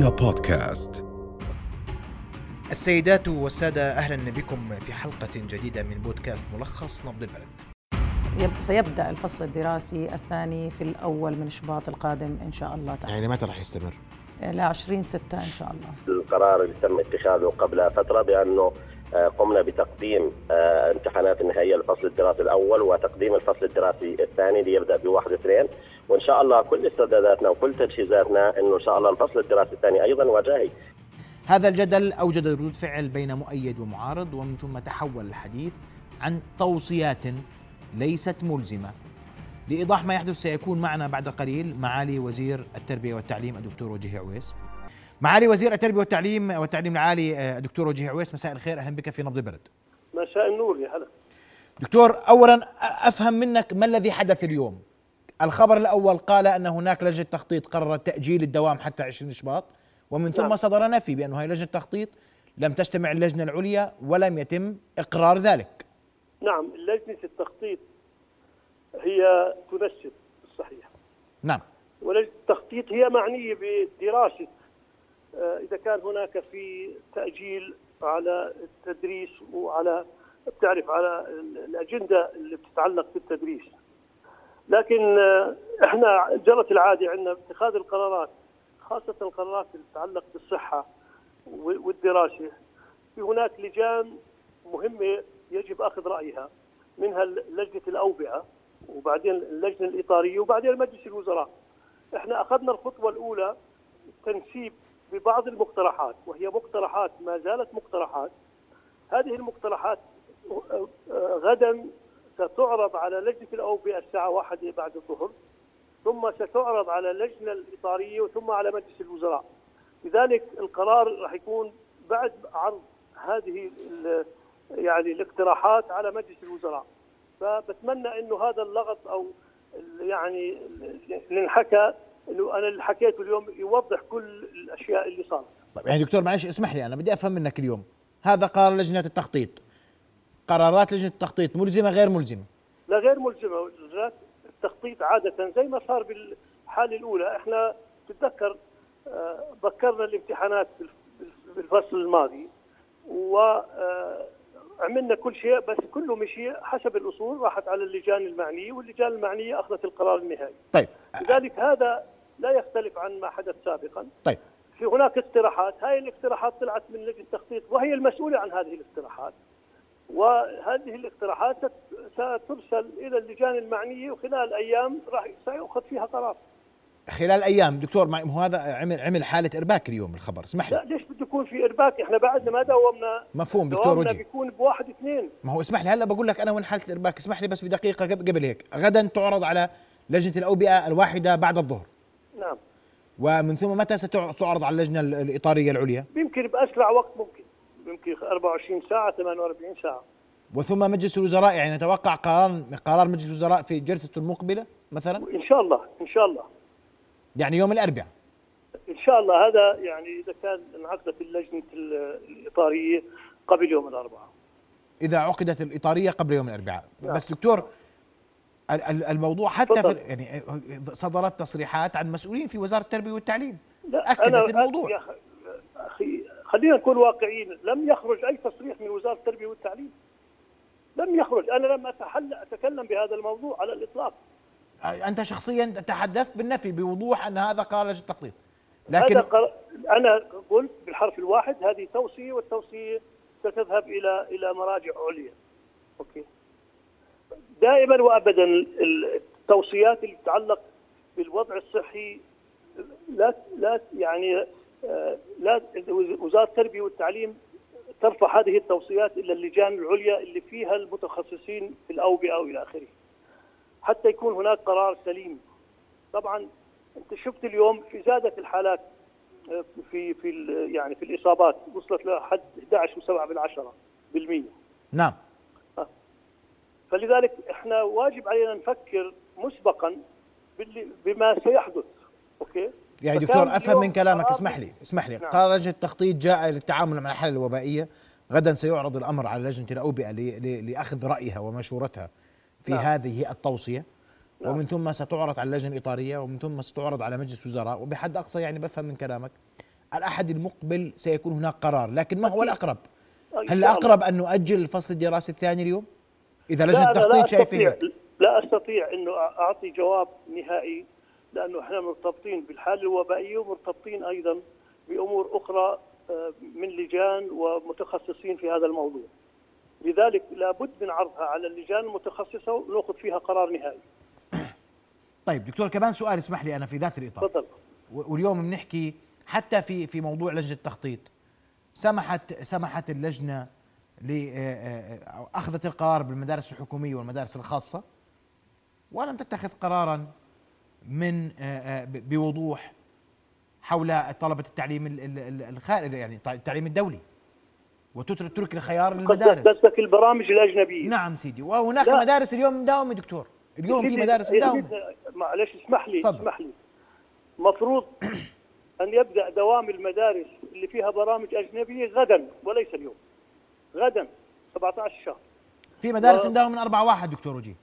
رؤيا بودكاست. السيدات والسادة أهلا بكم في حلقة جديدة من بودكاست ملخص نبض البلد. سيبدأ الفصل الدراسي الثاني في الأول من شباط القادم إن شاء الله تعالى. يعني متى راح يستمر؟ إلى 20 6 إن شاء الله. القرار اللي تم اتخاذه قبل فترة بأنه آه، قمنا بتقديم آه، امتحانات النهائية للفصل الدراسي الأول وتقديم الفصل الدراسي الثاني ليبدأ بواحد اثنين. وإن شاء الله كل استعداداتنا وكل تجهيزاتنا إنه إن شاء الله الفصل الدراسي الثاني أيضا وجاهي. هذا الجدل أوجد ردود فعل بين مؤيد ومعارض ومن ثم تحول الحديث عن توصيات ليست ملزمة. لإيضاح ما يحدث سيكون معنا بعد قليل معالي وزير التربية والتعليم الدكتور وجيه عويس. معالي وزير التربية والتعليم والتعليم العالي آه، الدكتور وجيه عويس مساء الخير أهلا بك في نبض البلد مساء النور يا هلا. دكتور اولا أفهم منك ما الذي حدث اليوم؟ الخبر الأول قال أن هناك لجنة تخطيط قررت تأجيل الدوام حتى 20 شباط ومن ثم نعم. صدر نفي بانه هاي لجنة تخطيط لم تجتمع اللجنة العليا ولم يتم إقرار ذلك. نعم لجنة التخطيط هي تنسب الصحيح. نعم. ولجنة التخطيط هي معنية بدراسة. آه، إذا كان هناك في تأجيل على التدريس وعلى بتعرف على ال- الأجندة اللي بتتعلق بالتدريس. لكن آه، إحنا جرت العادة عندنا اتخاذ القرارات خاصة القرارات اللي تتعلق بالصحة و- والدراسة. في هناك لجان مهمة يجب أخذ رأيها منها لجنة الأوبئة وبعدين اللجنة الإطارية وبعدين مجلس الوزراء. إحنا أخذنا الخطوة الأولى تنسيب ببعض المقترحات وهي مقترحات ما زالت مقترحات. هذه المقترحات آه، آه، غدا ستعرض على لجنة الأوبئة الساعة واحدة بعد الظهر ثم ستعرض على اللجنة الإطارية وثم على مجلس الوزراء. لذلك القرار راح يكون بعد عرض هذه يعني الاقتراحات على مجلس الوزراء. فبتمنى إنه هذا اللغط أو يعني اللي انحكى إنه أنا اللي حكيته اليوم يوضح كل الأشياء اللي صارت. طيب يعني دكتور معلش اسمح لي أنا بدي أفهم منك اليوم. هذا قرار لجنة التخطيط. قرارات لجنة التخطيط ملزمة غير ملزمة؟ لا غير ملزمة. وزارات التخطيط عادة زي ما صار بالحالة الأولى. إحنا تتذكر آه، بكرنا الامتحانات بالف- بالفصل الماضي وعملنا كل شيء بس كله مشي حسب الأصول راحت على اللجان المعنيه واللجان المعنيه أخذت القرار النهائي. طيب. لذلك هذا لا يختلف عن ما حدث سابقا. طيب. في هناك اقتراحات. هاي الاقتراحات طلعت من لجنة التخطيط وهي المسؤولة عن هذه الاقتراحات. وهذه الاقتراحات ست- سترسل إلى اللجان المعنية وخلال أيام راح سيؤخذ فيها قرار. خلال أيام دكتور ما هو هذا عمل عمل حالة إرباك اليوم الخبر اسمح لا لي ليش بده يكون في إرباك؟ إحنا بعدنا ما داومنا مفهوم دكتور وجيه بيكون بواحد اثنين. ما هو اسمح لي هلا بقول لك أنا وين حالة الإرباك اسمح لي بس بدقيقة قبل هيك. غدا تعرض على لجنة الأوبئة الواحدة بعد الظهر. نعم. ومن ثم متى ستعرض على اللجنة ال- الإطارية العليا؟ يمكن بأسرع وقت ممكن. يمكن 24 ساعة 48 ساعة. وثم مجلس الوزراء يعني نتوقع قرار قرار مجلس الوزراء في جلسته المقبله مثلا؟ إن شاء الله إن شاء الله. يعني يوم الأربعاء؟ إن شاء الله هذا يعني إذا كان انعقدت اللجنة ال- الإطارية قبل يوم الأربعاء. إذا عقدت الإطارية قبل يوم الأربعاء. نعم. بس دكتور ال- ال- الموضوع حتى في. يعني صدرت تصريحات عن مسؤولين في وزارة التربية والتعليم. لا أكدت الموضوع. يا أخي خلينا نكون واقعيين لم يخرج أي تصريح من وزارة التربية والتعليم. لم يخرج. أنا لم أتحل أتكلم بهذا الموضوع على الإطلاق. أنت شخصيا تحدثت بالنفي بوضوح أن هذا لجنة التخطيط هذا لكن قر... أنا قلت بالحرف الواحد هذه توصية والتوصية ستذهب إلى إلى مراجع عليا. أوكي. دائما وابدا ال- التوصيات اللي تتعلق بالوضع الصحي لا لا يعني لا وزارة التربية والتعليم ترفع هذه التوصيات إلى اللجان العليا اللي فيها المتخصصين في الأوبئة وإلى آخره حتى يكون هناك قرار سليم. طبعا أنت شفت اليوم في زادت الحالات آه، في في يعني في الإصابات وصلت لحد 11.7 بالعشرة بالمية. نعم. فلذلك إحنا واجب علينا نفكر مسبقا بما سيحدث أوكي؟ يعني دكتور أفهم من كلامك قرار- اسمح لي اسمح لي نعم. قرار لجنه التخطيط جاء للتعامل مع الحالة الوبائية غدا سيعرض الأمر على لجنة الأوبئة لأخذ رأيها ومشورتها في نعم. هذه التوصية نعم. ومن ثم ستعرض على اللجنه الاطاريه ومن ثم ستعرض على مجلس وزراء وبحد أقصى يعني بفهم من كلامك الأحد المقبل سيكون هناك قرار لكن ما هو. الأقرب إن هل. الأقرب أن نؤجل الفصل الدراسي الثاني اليوم أنا لا التخطيط هيك لا أستطيع أنه أعطي جواب نهائي لأنه إحنا مرتبطين بالحالة الوبائية ومرتبطين أيضا بأمور أخرى آه، من لجان ومتخصصين في هذا الموضوع. لذلك لابد من عرضها على اللجان المتخصصة ونأخذ فيها قرار نهائي. طيب دكتور كمان سؤال اسمح لي أنا في ذات الإطار. تفضل. واليوم بنحكي حتى في في موضوع لجنة التخطيط. سمحت سمحت اللجنة ل أو أخذت القرار بالمدارس الحكومية والمدارس الخاصة ولم تتخذ قرارا من آه، آه، بوضوح حول طلبة التعليم ال- ال- ال- الخارجي يعني التع- التعليم الدولي. وتترك ترك الخيار للمدارس. قصدك البرامج الأجنبية. نعم سيدي. وهناك لا. مدارس اليوم مداومه دكتور. اليوم في مدارس مداومه معلش اسمح لي تفضل. اسمح لي. مفروض أن يبدأ دوام المدارس اللي فيها برامج أجنبية غدا وليس اليوم. غدا 17 شهر. في مدارس مداومه من 4 1 دكتور وجيه.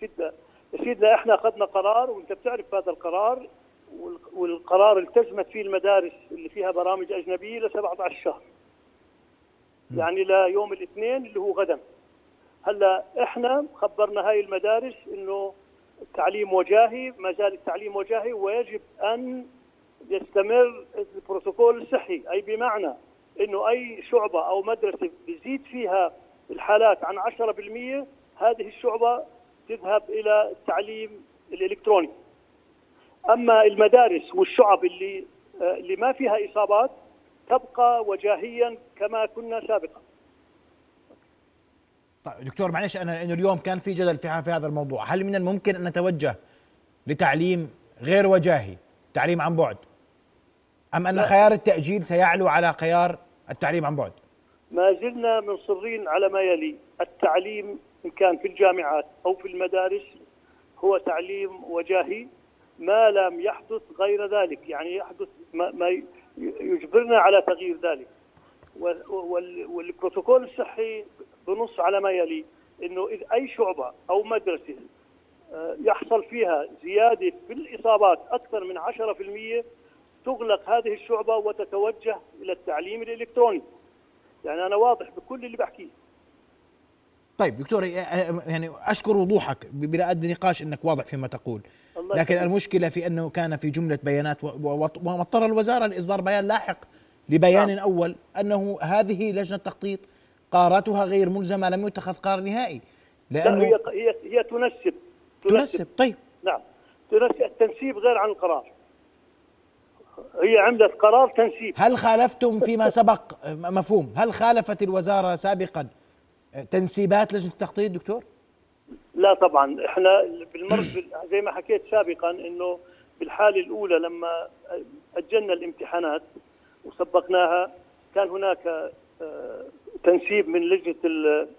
سيدنا سيدنا إحنا أخذنا قرار وأنت بتعرف هذا القرار وال- والقرار التزمت فيه المدارس اللي فيها برامج أجنبية ل 17 شهر. يعني ليوم الاثنين اللي هو غدا. هلأ إحنا خبرنا هاي المدارس إنه التعليم وجاهي ما زال التعليم وجاهي ويجب أن يستمر البروتوكول الصحي أي بمعنى إنه أي شعبة أو مدرسة بيزيد فيها الحالات عن 10% هذه الشعبة تذهب إلى التعليم الإلكتروني. أما المدارس والشعب اللي آه، اللي ما فيها إصابات تبقى وجاهيا كما كنا سابقا. طيب دكتور معلش أنا إنه اليوم كان في جدل في هذا الموضوع، هل من الممكن أن نتوجه لتعليم غير وجاهي، تعليم عن بعد؟ أم أن خيار التأجيل سيعلو على خيار التعليم عن بعد؟ ما زلنا مصرين على ما يلي التعليم إن كان في الجامعات أو في المدارس هو تعليم وجاهي ما لم يحدث غير ذلك يعني يحدث ما, ما يجبرنا على تغيير ذلك. وال- وال- والبروتوكول الصحي بنص على ما يلي إنه اذا أي شعبة أو مدرسة آه، يحصل فيها زيادة في الإصابات أكثر من 10% تغلق هذه الشعبة وتتوجه إلى التعليم الإلكتروني. يعني أنا واضح بكل اللي بحكيه. طيب دكتور يعني أشكر وضوحك بلا ادنى نقاش إنك واضح فيما تقول، لكن. المشكلة في أنه كان في جملة بيانات واضطر الوزارة لإصدار بيان لاحق لبيان نعم. أول أنه هذه لجنة تخطيط قراراتها غير ملزمة لم يتخذ قرار نهائي. لا لأنه هي هي هي تنسب. تنسب طيب. نعم. تنسب التنسيب غير عن القرار. هي عملت قرار تنسيب. هل خالفتم فيما سبق؟ مفهوم. هل خالفت الوزارة سابقا تنسيبات لجنة التخطيط دكتور؟ لا طبعا. إحنا بالمر بال- زي ما حكيت سابقا إنه بالحالة الأولى لما أجلنا الامتحانات وسبقناها كان هناك آه، تنسيب من لجنة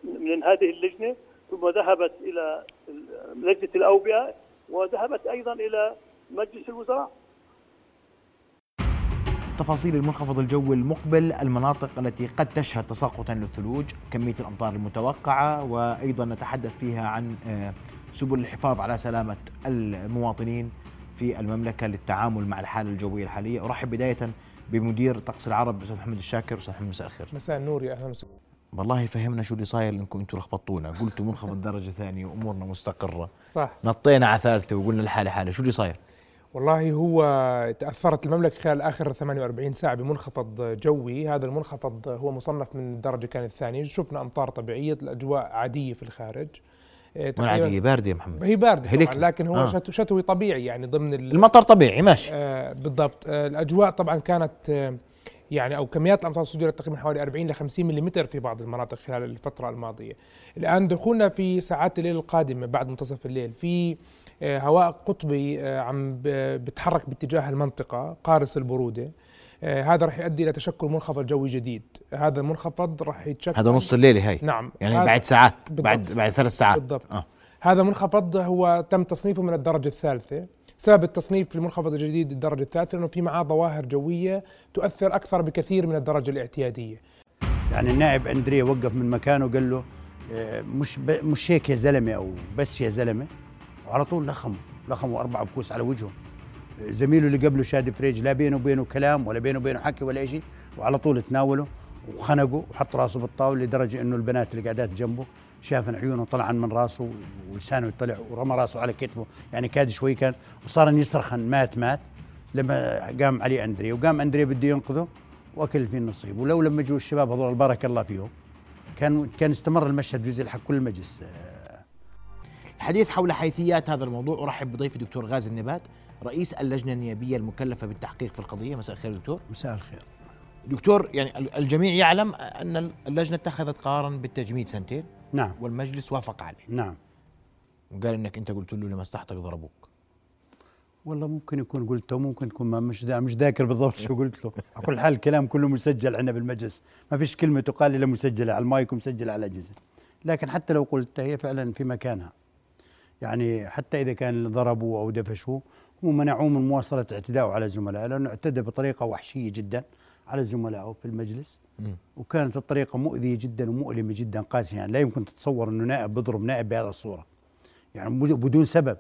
من هذه اللجنة ثم ذهبت إلى ال- لجنة الأوبئة وذهبت أيضا إلى مجلس الوزراء. تفاصيل المنخفض الجوي المقبل المناطق التي قد تشهد تساقطا للثلوج كمية الأمطار المتوقعة وأيضا نتحدث فيها عن آه، سبل الحفاظ على سلامة المواطنين في المملكة للتعامل مع الحالة الجوية الحالية. أرحب بداية بمدير طقس العرب أستاذ محمد الشاكر. أستاذ محمد مساء الخير. مساء النور يا أهلا وسهلا. والله فهمنا شو اللي صاير إنكم أنتم لخبطونا قلتوا منخفض درجة ثانية وأمورنا مستقرة. صح. نطينا على ثالثة وقلنا الحالة حالة. شو اللي صاير؟ والله هو تأثرت المملكة خلال آخر 48 ساعة بمنخفض جوي. هذا المنخفض هو مصنف من الدرجة كانت الثانية. شفنا أمطار طبيعية الأجواء عادية في الخارج. إيه، عادية باردة يا محمد. هي باردة هلك. طبعا لكن هو آه. شتو شتوي طبيعي يعني ضمن ال- المطر طبيعي ماشي. آه بالضبط. آه الأجواء طبعا كانت آه يعني أو كميات الأمطار سجلت تقريبا حوالي 40 ل 50 ملم في بعض المناطق خلال الفترة الماضية. الآن دخولنا في ساعات الليل القادمة بعد منتصف الليل. في هواء قطبي آه عم بتحرك باتجاه المنطقة قارس البرودة. آه هذا راح يؤدي إلى تشكل منخفض جوي جديد، هذا المنخفض راح يتشكل هذا نص الليلة هاي نعم يعني بعد ساعات بالضبط. بعد بعد ثلاث ساعات بالضبط. آه. هذا منخفض هو تم تصنيفه من الدرجة الثالثة سبب التصنيف في المنخفض الجديد الدرجة الثالثة أنه في معاه ظواهر جوية تؤثر أكثر بكثير من الدرجة الاعتيادية يعني النائب أندريه وقف من مكانه وقال له آه، مش ب... مش هيك يا زلمة أو بس يا زلمة وعلى طول لخموا لخموا أربع بكوس على وجهه زميله اللي قبله شادي فريج لا بينه وبينه كلام ولا بينه وبينه حكي ولا شيء وعلى طول تناوله وخنقه وحط راسه بالطاولة لدرجة إنه البنات اللي قاعدات جنبه شافن عيونه طلعا من راسه ولسانه يطلع ورمى راسه على كتفه يعني كاد شوي كان. وصار يصرخن مات مات. لما قام عليه اندري وقام اندري بده ينقذه وأكل فيه النصيب. ولو لما جو الشباب هذول بارك الله فيهم كان كان استمر المشهد جزء الحق كل المجلس. الحديث حول حيثيات هذا الموضوع. أرحب بضيفي دكتور غازي النبات رئيس اللجنة النيابية المكلفة بالتحقيق في القضية. مساء الخير دكتور. مساء الخير. دكتور يعني الجميع يعلم أن اللجنة اتخذت قرارا بالتجميد سنتين. نعم. والمجلس وافق عليه. نعم. وقال إنك أنت قلت له لمصلحتك ضربوك. والله ممكن يكون قلته ممكن تكون ما مش دا مش ذاكر بالضبط شو قلت له. على كل حال الكلام كله مسجل عندنا بالمجلس. ما فيش كلمة تقال إلا مسجلة على المايك ومسجله على الأجهزة. لكن حتى لو قلت هي فعلا في مكانها. يعني حتى إذا كان ضربوا أو دفشوه هم منعوه من مواصلة اعتدائه على زملائه لأنه اعتدى بطريقة وحشية جدا على زملائه في المجلس. وكانت الطريقة مؤذية جدا ومؤلمة جدا قاسيه يعني لا يمكن تتصور إنه نائب بيضرب نائب بهذه الصورة. يعني بدون سبب.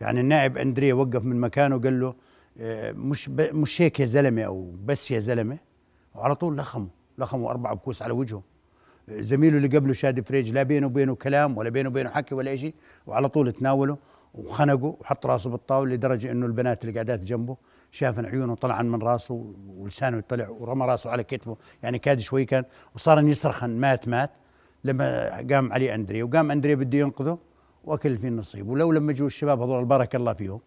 يعني النائب أندريه وقف من مكانه وقال له آه، مش مش هيك يا زلمة أو بس يا زلمة وعلى طول لخمه لخمه أربع بكوس على وجهه. زميله اللي قبله شادي فريج لا بينه وبينه كلام ولا بينه وبينه حكي ولا شيء وعلى طول تناوله وخنقه وحط راسه بالطاولة لدرجة إنه البنات اللي قاعدات جنبه شافن عيونه طلعا من راسه ولسانه يطلع ورمى راسه على كتفه يعني كاد شوي كان وصار يصرخن مات مات لما قام عليه اندري وقام اندري بده ينقذه وأكل فيه النصيب. ولو لما جو الشباب هذول بارك الله فيهم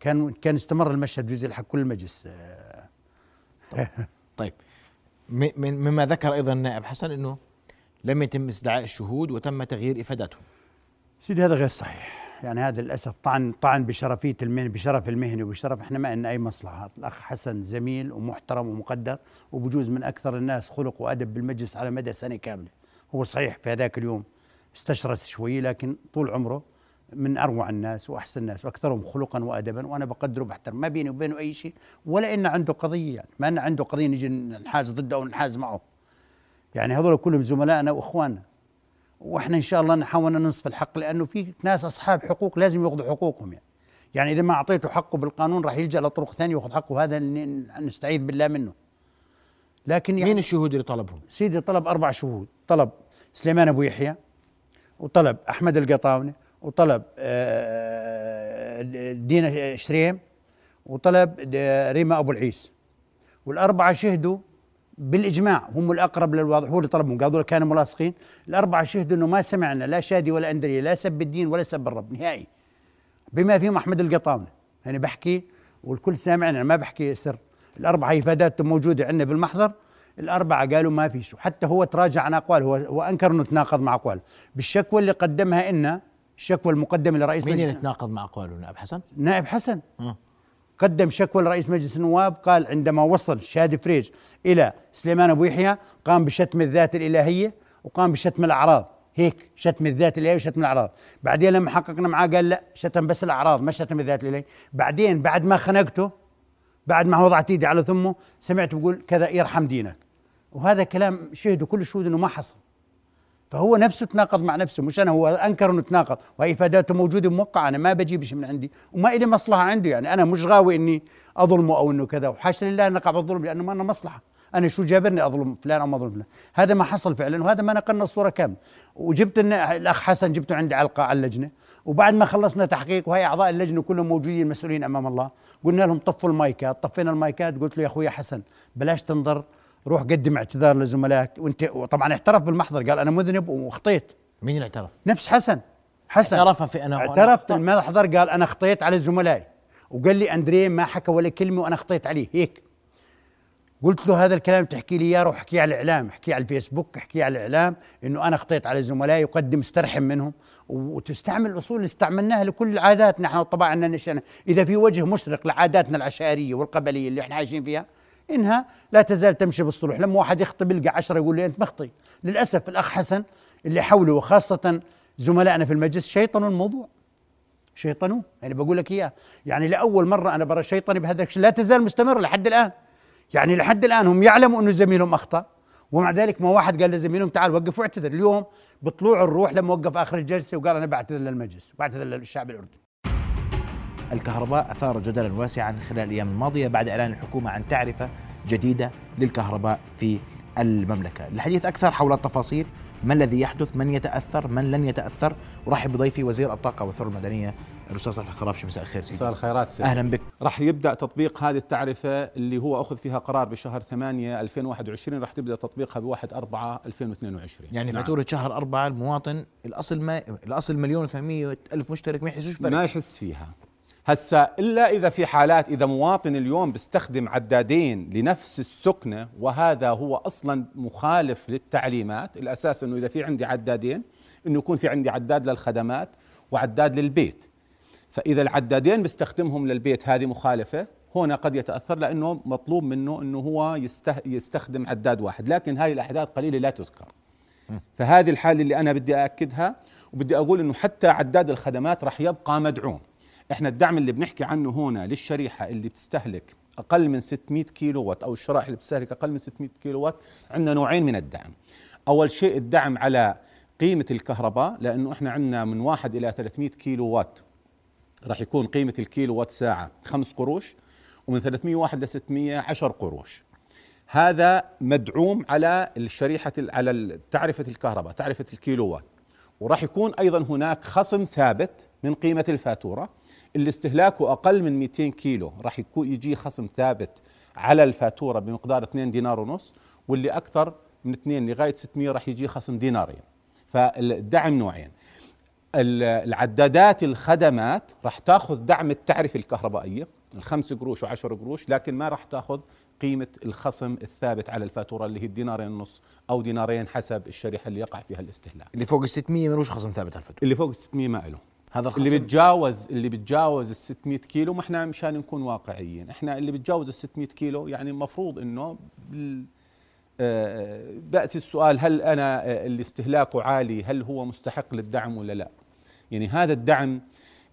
كان كان استمر المشهد جزء الحق كل المجلس. طيب, طيب. مما ذكر أيضا النائب حسن إنه لم يتم استدعاء الشهود وتم تغيير إفادتهم. سيدي هذا غير صحيح. يعني هذا للأسف طعن طعن بشرفيه المهنه بشرف المهنه وبشرف إحنا ما لنا أي مصلحة. الأخ حسن زميل ومحترم ومقدر وبجوز من أكثر الناس خلق وأدب بالمجلس على مدى سنة كاملة. هو صحيح في هذاك اليوم استشرس شوي لكن طول عمره من أروع الناس وأحسن الناس وأكثرهم خلقا وادبا وأنا بقدره بحترم. ما بيني وبينه أي شيء ولا ان عنده قضية. يعني ما ان عنده قضية نجي نحاز ضده أو نحاز معه. يعني هذول كلهم زملائنا وإخواننا. وإحنا إن شاء الله نحاول ننصف الحق لأنه في ناس أصحاب حقوق لازم ياخذوا حقوقهم يعني. يعني إذا ما اعطيته حقه بالقانون راح يلجأ لطرق ثانية وياخذ حقه هذا نستعيذ بالله منه. لكن يعني مين الشهود اللي طلبهم؟ سيدي طلب أربع شهود. طلب سليمان أبو يحيى وطلب أحمد القطاوني وطلب آه، دينا شريم وطلب ريما أبو العيس. والأربعة شهدوا بالإجماع هم الأقرب للواضح هو اللي طلبهم قالوا كانوا ملاصقين. الأربعة شهدوا إنه ما سمعنا لا شادي ولا أندرية لا سب الدين ولا سب الرب نهائي. بما فيهم أحمد القطاوني. يعني بحكي والكل سامعنا أنا ما بحكي سر. الأربعة افادات موجودة عندنا بالمحضر. الأربعة قالوا ما في شو حتى هو تراجع عن أقواله هو, أنكر أنه تناقض مع أقواله بالشكوى اللي قدمها إنا الشكوى المقدمة لرئيس مين اللي تناقض مع أقواله نائب حسن؟ نائب حسن. أه. قدم شكوى لرئيس مجلس النواب قال عندما وصل شادي فريج إلى سليمان أبو يحيى قام بشتم الذات الإلهية وقام بشتم الأعراض. هيك شتم الذات الإلهية وشتم الأعراض. بعدين لما حققنا معاه قال لا شتم بس الأعراض ما شتم الذات الإلهية. بعدين بعد ما خنقته بعد ما وضعت إيدي على ثمه سمعت بقول كذا يرحم دينك. وهذا كلام شهدوا كل الشهود إنه ما حصل. فهو نفسه تناقض مع نفسه مش أنا هو أنكر إنه تناقض. وهي إفاداته موجودة موقعة أنا ما بجيبش من عندي. وما لي مصلحة عنده يعني أنا مش غاوي إني أظلمه أو إنه كذا. وحاشا لله نقع بالظلم لأنه ما أنا مصلحة. أنا شو جابرني أظلم فلان أو ما أظلم فلان؟ هذا ما حصل فعلا وهذا ما نقلنا الصورة كامله وجبت الأخ حسن جبته عندي على اللجنة. وبعد ما خلصنا تحقيق وهي أعضاء اللجنة كلهم موجودين مسؤولين أمام الله. قلنا لهم طفوا المايكات. طفينا المايكات قلت له يا أخوي حسن بلاش تنظر روح قدم اعتذار لزملائك وانت وطبعا اعترف بالمحضر. قال أنا مذنب وخطيت مين اللي اعترف؟ نفس حسن. حسن. اعترف في أنا اعترف بالمحضر قال أنا خطيت على زملائي وقال لي اندريه ما حكى ولا كلمة وأنا خطيت عليه. هيك. قلت له هذا الكلام تحكي لي إياه روح احكيه على الإعلام. احكيه على الفيسبوك احكيه على الإعلام إنه أنا خطيت على زملائي وقدم استرحم منهم. وتستعمل الأصول اللي استعملناها لكل العادات نحن وطباعنا نشأنا. إذا في وجه مشرق لعاداتنا العشائرية والقبلية اللي إحنا عايشين فيها إنها لا تزال تمشي بالصلح لما واحد يخطب يلقى عشرة يقول لي أنت مخطي. للأسف الأخ حسن اللي حوله وخاصه زملائنا في المجلس شيطنوا الموضوع. شيطنوه يعني بقول لك إياه. يعني لأول مرة أنا برى شيطني بهذا الشيء. لا تزال مستمر لحد الآن. يعني لحد الآن هم يعلموا إنه زميلهم أخطأ. ومع ذلك ما واحد قال لزميلهم تعال وقف واعتذر. اليوم بطلوع الروح لما وقف آخر الجلسة وقال أنا بعتذر للمجلس بعتذر للشعب الأردني. الكهرباء أثار جدلا واسعا خلال الأيام الماضية بعد إعلان الحكومة عن تعرفة جديدة للكهرباء في المملكة. الحديث أكثر حول التفاصيل ما الذي يحدث من يتأثر من لن يتأثر؟ ورحب بضيفي وزير الطاقة والثروة المدنية الأستاذ صالح الخرابشي مساء الخير سيدي. مساء الخيرات سيدي. أهلا بك. راح يبدأ تطبيق هذه التعرفة اللي هو أخذ فيها قرار بشهر 8 2021 راح تبدأ تطبيقها ب 1 4 2022 يعني نعم. فاتورة شهر أربعة المواطن الأصل ما الأصل مليون و ألف مشترك ما يحسوش فرق. ما يحس فيها. هسا إلا إذا في حالات إذا مواطن اليوم بيستخدم عدادين لنفس السكنة وهذا هو أصلا مخالف للتعليمات. الأساس إنه إذا في عندي عدادين إنه يكون في عندي عداد للخدمات وعداد للبيت. فإذا العدادين بيستخدمهم للبيت هذه مخالفة هنا قد يتأثر لأنه مطلوب منه إنه هو يسته يستخدم عداد واحد. لكن هاي الاعداد قليلة لا تذكر. فهذه الحالة اللي أنا بدي اكدها وبدي أقول إنه حتى عداد الخدمات راح يبقى مدعوم. إحنا الدعم اللي بنحكي عنه هنا للشريحة اللي بتستهلك أقل من 600 كيلو وات أو الشرائح اللي بتستهلك أقل من 600 كيلو وات عندنا نوعين من الدعم. أول شيء الدعم على قيمة الكهرباء لأنه إحنا عندنا من 1 إلى 300 كيلو وات راح يكون قيمة الكيلو وات ساعة 5 قروش ومن 301 ل 600 10 قروش. هذا مدعوم على الشريحة على تعرفة الكهرباء تعرفة الكيلو وات. وراح يكون أيضا هناك خصم ثابت من قيمة الفاتورة. اللي استهلاكه أقل من 200 كيلو. راح يكون يجي خصم ثابت على الفاتورة بمقدار 2 دينار ونص واللي أكثر من 2 لغاية 600 راح يجي خصم دينارين. فالدعم نوعين. العدادات الخدمات راح تاخذ دعم التعرفه الكهربائية الخمس قروش وعشر قروش لكن ما راح تاخذ قيمة الخصم الثابت على الفاتورة اللي هي الدينارين ونص أو دينارين حسب الشريحة اللي يقع فيها الاستهلاك. اللي فوق ال 600 ملوش خصم ثابت على الفاتورة. اللي فوق ال 600 ما له هذا الخصم. اللي بتجاوز اللي بتجاوز ال 600 كيلو ما إحنا مشان نكون واقعيين. إحنا اللي بتجاوز ال 600 كيلو يعني المفروض إنه آه بأتي السؤال هل أنا آه، اللي استهلاكه عالي؟ هل هو مستحق للدعم ولا لا؟ يعني هذا الدعم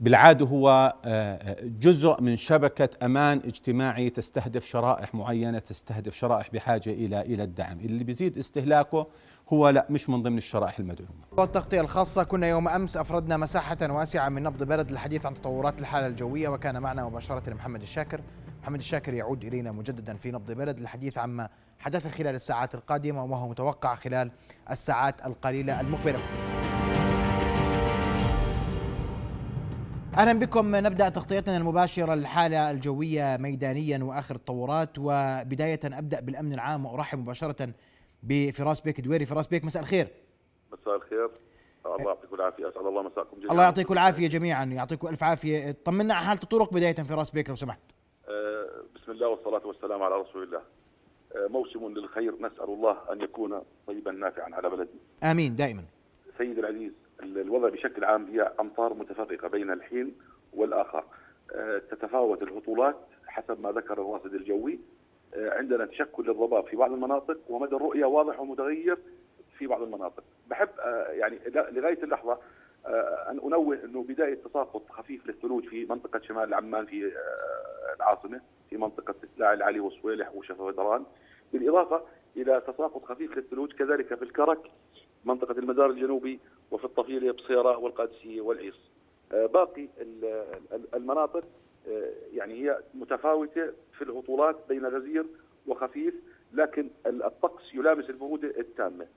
بالعاده هو آه، جزء من شبكة أمان اجتماعي تستهدف شرائح معينة تستهدف شرائح بحاجة إلى إلى الدعم. اللي بيزيد استهلاكه هو لا مش من ضمن الشرائح المدعومة. والتغطية الخاصة كنا يوم أمس أفردنا مساحة واسعة من نبض بلد للحديث عن تطورات الحالة الجوية وكان معنا مباشرة محمد الشاكر. محمد الشاكر يعود إلينا مجددا في نبض بلد للحديث عما حدث خلال الساعات القادمة وما هو متوقع خلال الساعات القليلة المقبلة. أهلا بكم. نبدأ تغطيتنا المباشرة للحالة الجوية ميدانيا وآخر التطورات وبداية أبدأ بالأمن العام وأرحب مباشرة بفراس بيك دويري. فراس بيك مساء الخير. مساء الخير. الله يعطيكم العافية. أسعد الله مساكم جميعا. الله يعطيكم العافية جميعا يعطيكم ألف عافية. طمنا على حالة الطرق بداية فراس بيك لو سمحت. أه بسم الله والصلاة والسلام على رسول الله. أه موسم للخير نسأل الله أن يكون طيبا نافعا على بلدنا آمين دائما. سيد العزيز الوضع بشكل عام هي أمطار متفرقة بين الحين والآخر. أه تتفاوت الهطولات حسب ما ذكر الراصد الجوي. أه عندنا تشكل للضباب في بعض المناطق ومدى الرؤية واضح ومتغير في بعض المناطق. بحب أه يعني لغاية اللحظة أن أنوه أنه بداية تساقط خفيف للثلوج في منطقة شمال عمان في العاصمة في منطقة لاعي العلي وصويلح وشفا بالإضافة إلى تساقط خفيف للثلوج كذلك في الكرك منطقة المدار الجنوبي وفي الطفيله بصيرة والقادسية والعيص. باقي المناطق يعني هي متفاوتة في الهطولات بين غزير وخفيف لكن الطقس يلامس البرودة التامة.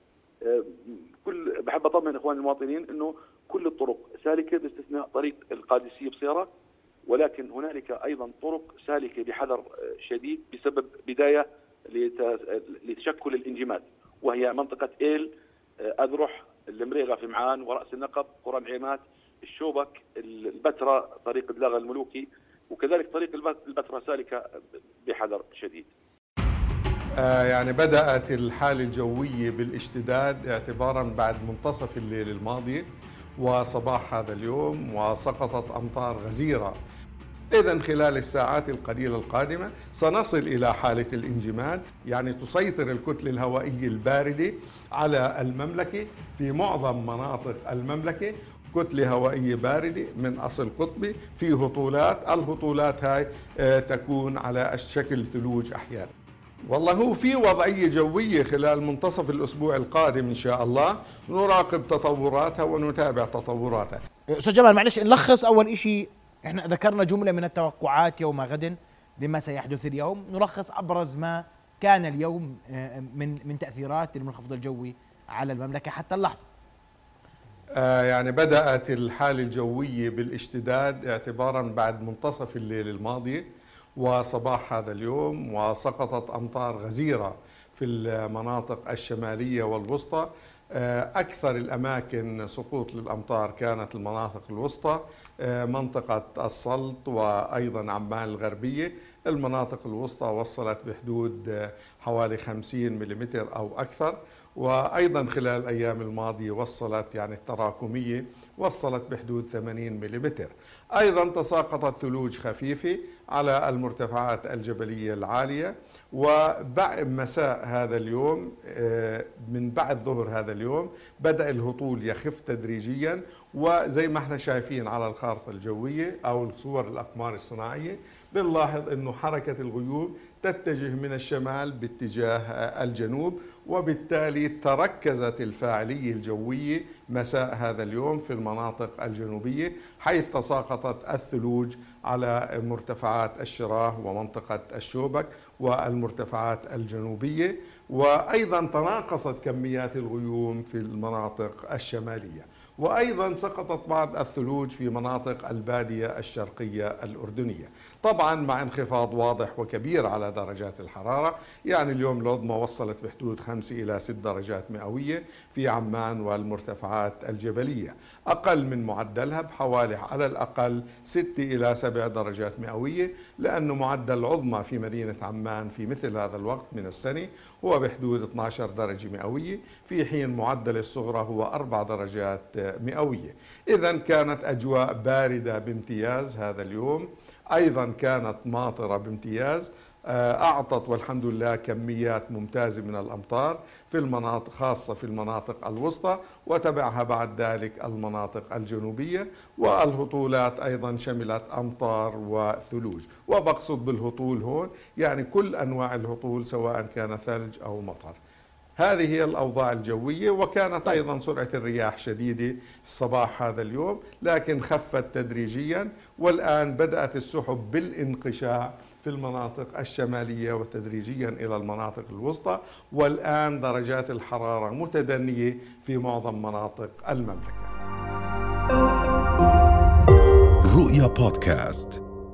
كل بحب أطمن إخواني المواطنين إنه كل الطرق سالكة باستثناء طريق القادسية بصيرة ولكن هنالك أيضا طرق سالكة بحذر شديد بسبب بداية لتشكل الإنجماد وهي منطقة إيل أذرح المريغة في معان ورأس النقب قرى العيمات الشوبك البتراء طريق دلاغ الملوكي وكذلك طريق البتراء سالكة بحذر شديد. آه يعني بدأت الحالة الجوية بالاشتداد اعتبارا بعد منتصف الليل الماضي وصباح هذا اليوم وسقطت أمطار غزيرة إذا خلال الساعات القليلة القادمة سنصل إلى حالة الانجماد يعني تسيطر الكتلة الهوائية الباردة على المملكة في معظم مناطق المملكة. كتلة هوائية باردة من أصل قطبي في هطولات الهطولات هاي تكون على الشكل ثلوج أحيانا والله هو في وضعية جوية خلال منتصف الأسبوع القادم إن شاء الله. نراقب تطوراتها ونتابع تطوراتها. أستاذ جمال معلش نلخص أول شيء إحنا ذكرنا جملة من التوقعات يوم غد لما سيحدث اليوم. نلخص أبرز ما كان اليوم آه، من من تأثيرات المنخفض الجوي على المملكة حتى اللحظة. آه، يعني بدأت الحالة الجوية بالاشتداد اعتبارا بعد منتصف الليل الماضي وصباح هذا اليوم وسقطت أمطار غزيرة في المناطق الشمالية والوسطى. أكثر الأماكن سقوط للأمطار كانت المناطق الوسطى آه، منطقة السلط وأيضا عمان الغربية. المناطق الوسطى وصلت بحدود حوالي 50 ملم أو أكثر. وأيضا خلال الأيام الماضية وصلت يعني التراكمية وصلت بحدود 80 ملم أيضا تساقطت ثلوج خفيفة على المرتفعات الجبلية العالية وبعد مساء هذا اليوم آه، من بعد ظهر هذا اليوم بدأ الهطول يخف تدريجيا. وزي ما إحنا شايفين على الخارطة الجوية أو صور الأقمار الصناعية بنلاحظ أنه حركة الغيوم تتجه من الشمال باتجاه الجنوب وبالتالي تركزت الفاعلية الجوية مساء هذا اليوم في المناطق الجنوبية حيث تساقطت الثلوج على مرتفعات الشراه ومنطقة الشوبك والمرتفعات الجنوبية وأيضا تناقصت كميات الغيوم في المناطق الشمالية. وأيضا سقطت بعض الثلوج في مناطق البادية الشرقية الأردنية. طبعا مع انخفاض واضح وكبير على درجات الحرارة يعني اليوم العظمى وصلت بحدود 5 إلى 6 درجات مئوية في عمان والمرتفعات الجبلية. أقل من معدلها بحوالي على الأقل 6 إلى 7 درجات مئوية لأنه معدل العظمى في مدينة عمان في مثل هذا الوقت من السنة هو بحدود 12 درجة مئوية. في حين معدل الصغرى هو 4 درجات مئوية. اذا كانت أجواء باردة بامتياز هذا اليوم. أيضا كانت ماطرة بامتياز. آه، أعطت والحمد لله كميات ممتازة من الأمطار في المناطق خاصة في المناطق الوسطى وتبعها بعد ذلك المناطق الجنوبية والهطولات أيضا شملت أمطار وثلوج. وبقصد بالهطول هون يعني كل أنواع الهطول سواء كان ثلج أو مطر. هذه هي الأوضاع الجوية وكانت أيضا سرعة الرياح شديدة في صباح هذا اليوم لكن خفت تدريجيا والآن بدأت السحب بالانقشاع في المناطق الشمالية وتدريجيا إلى المناطق الوسطى والآن درجات الحرارة متدنية في معظم مناطق المملكة. رؤيا بودكاست.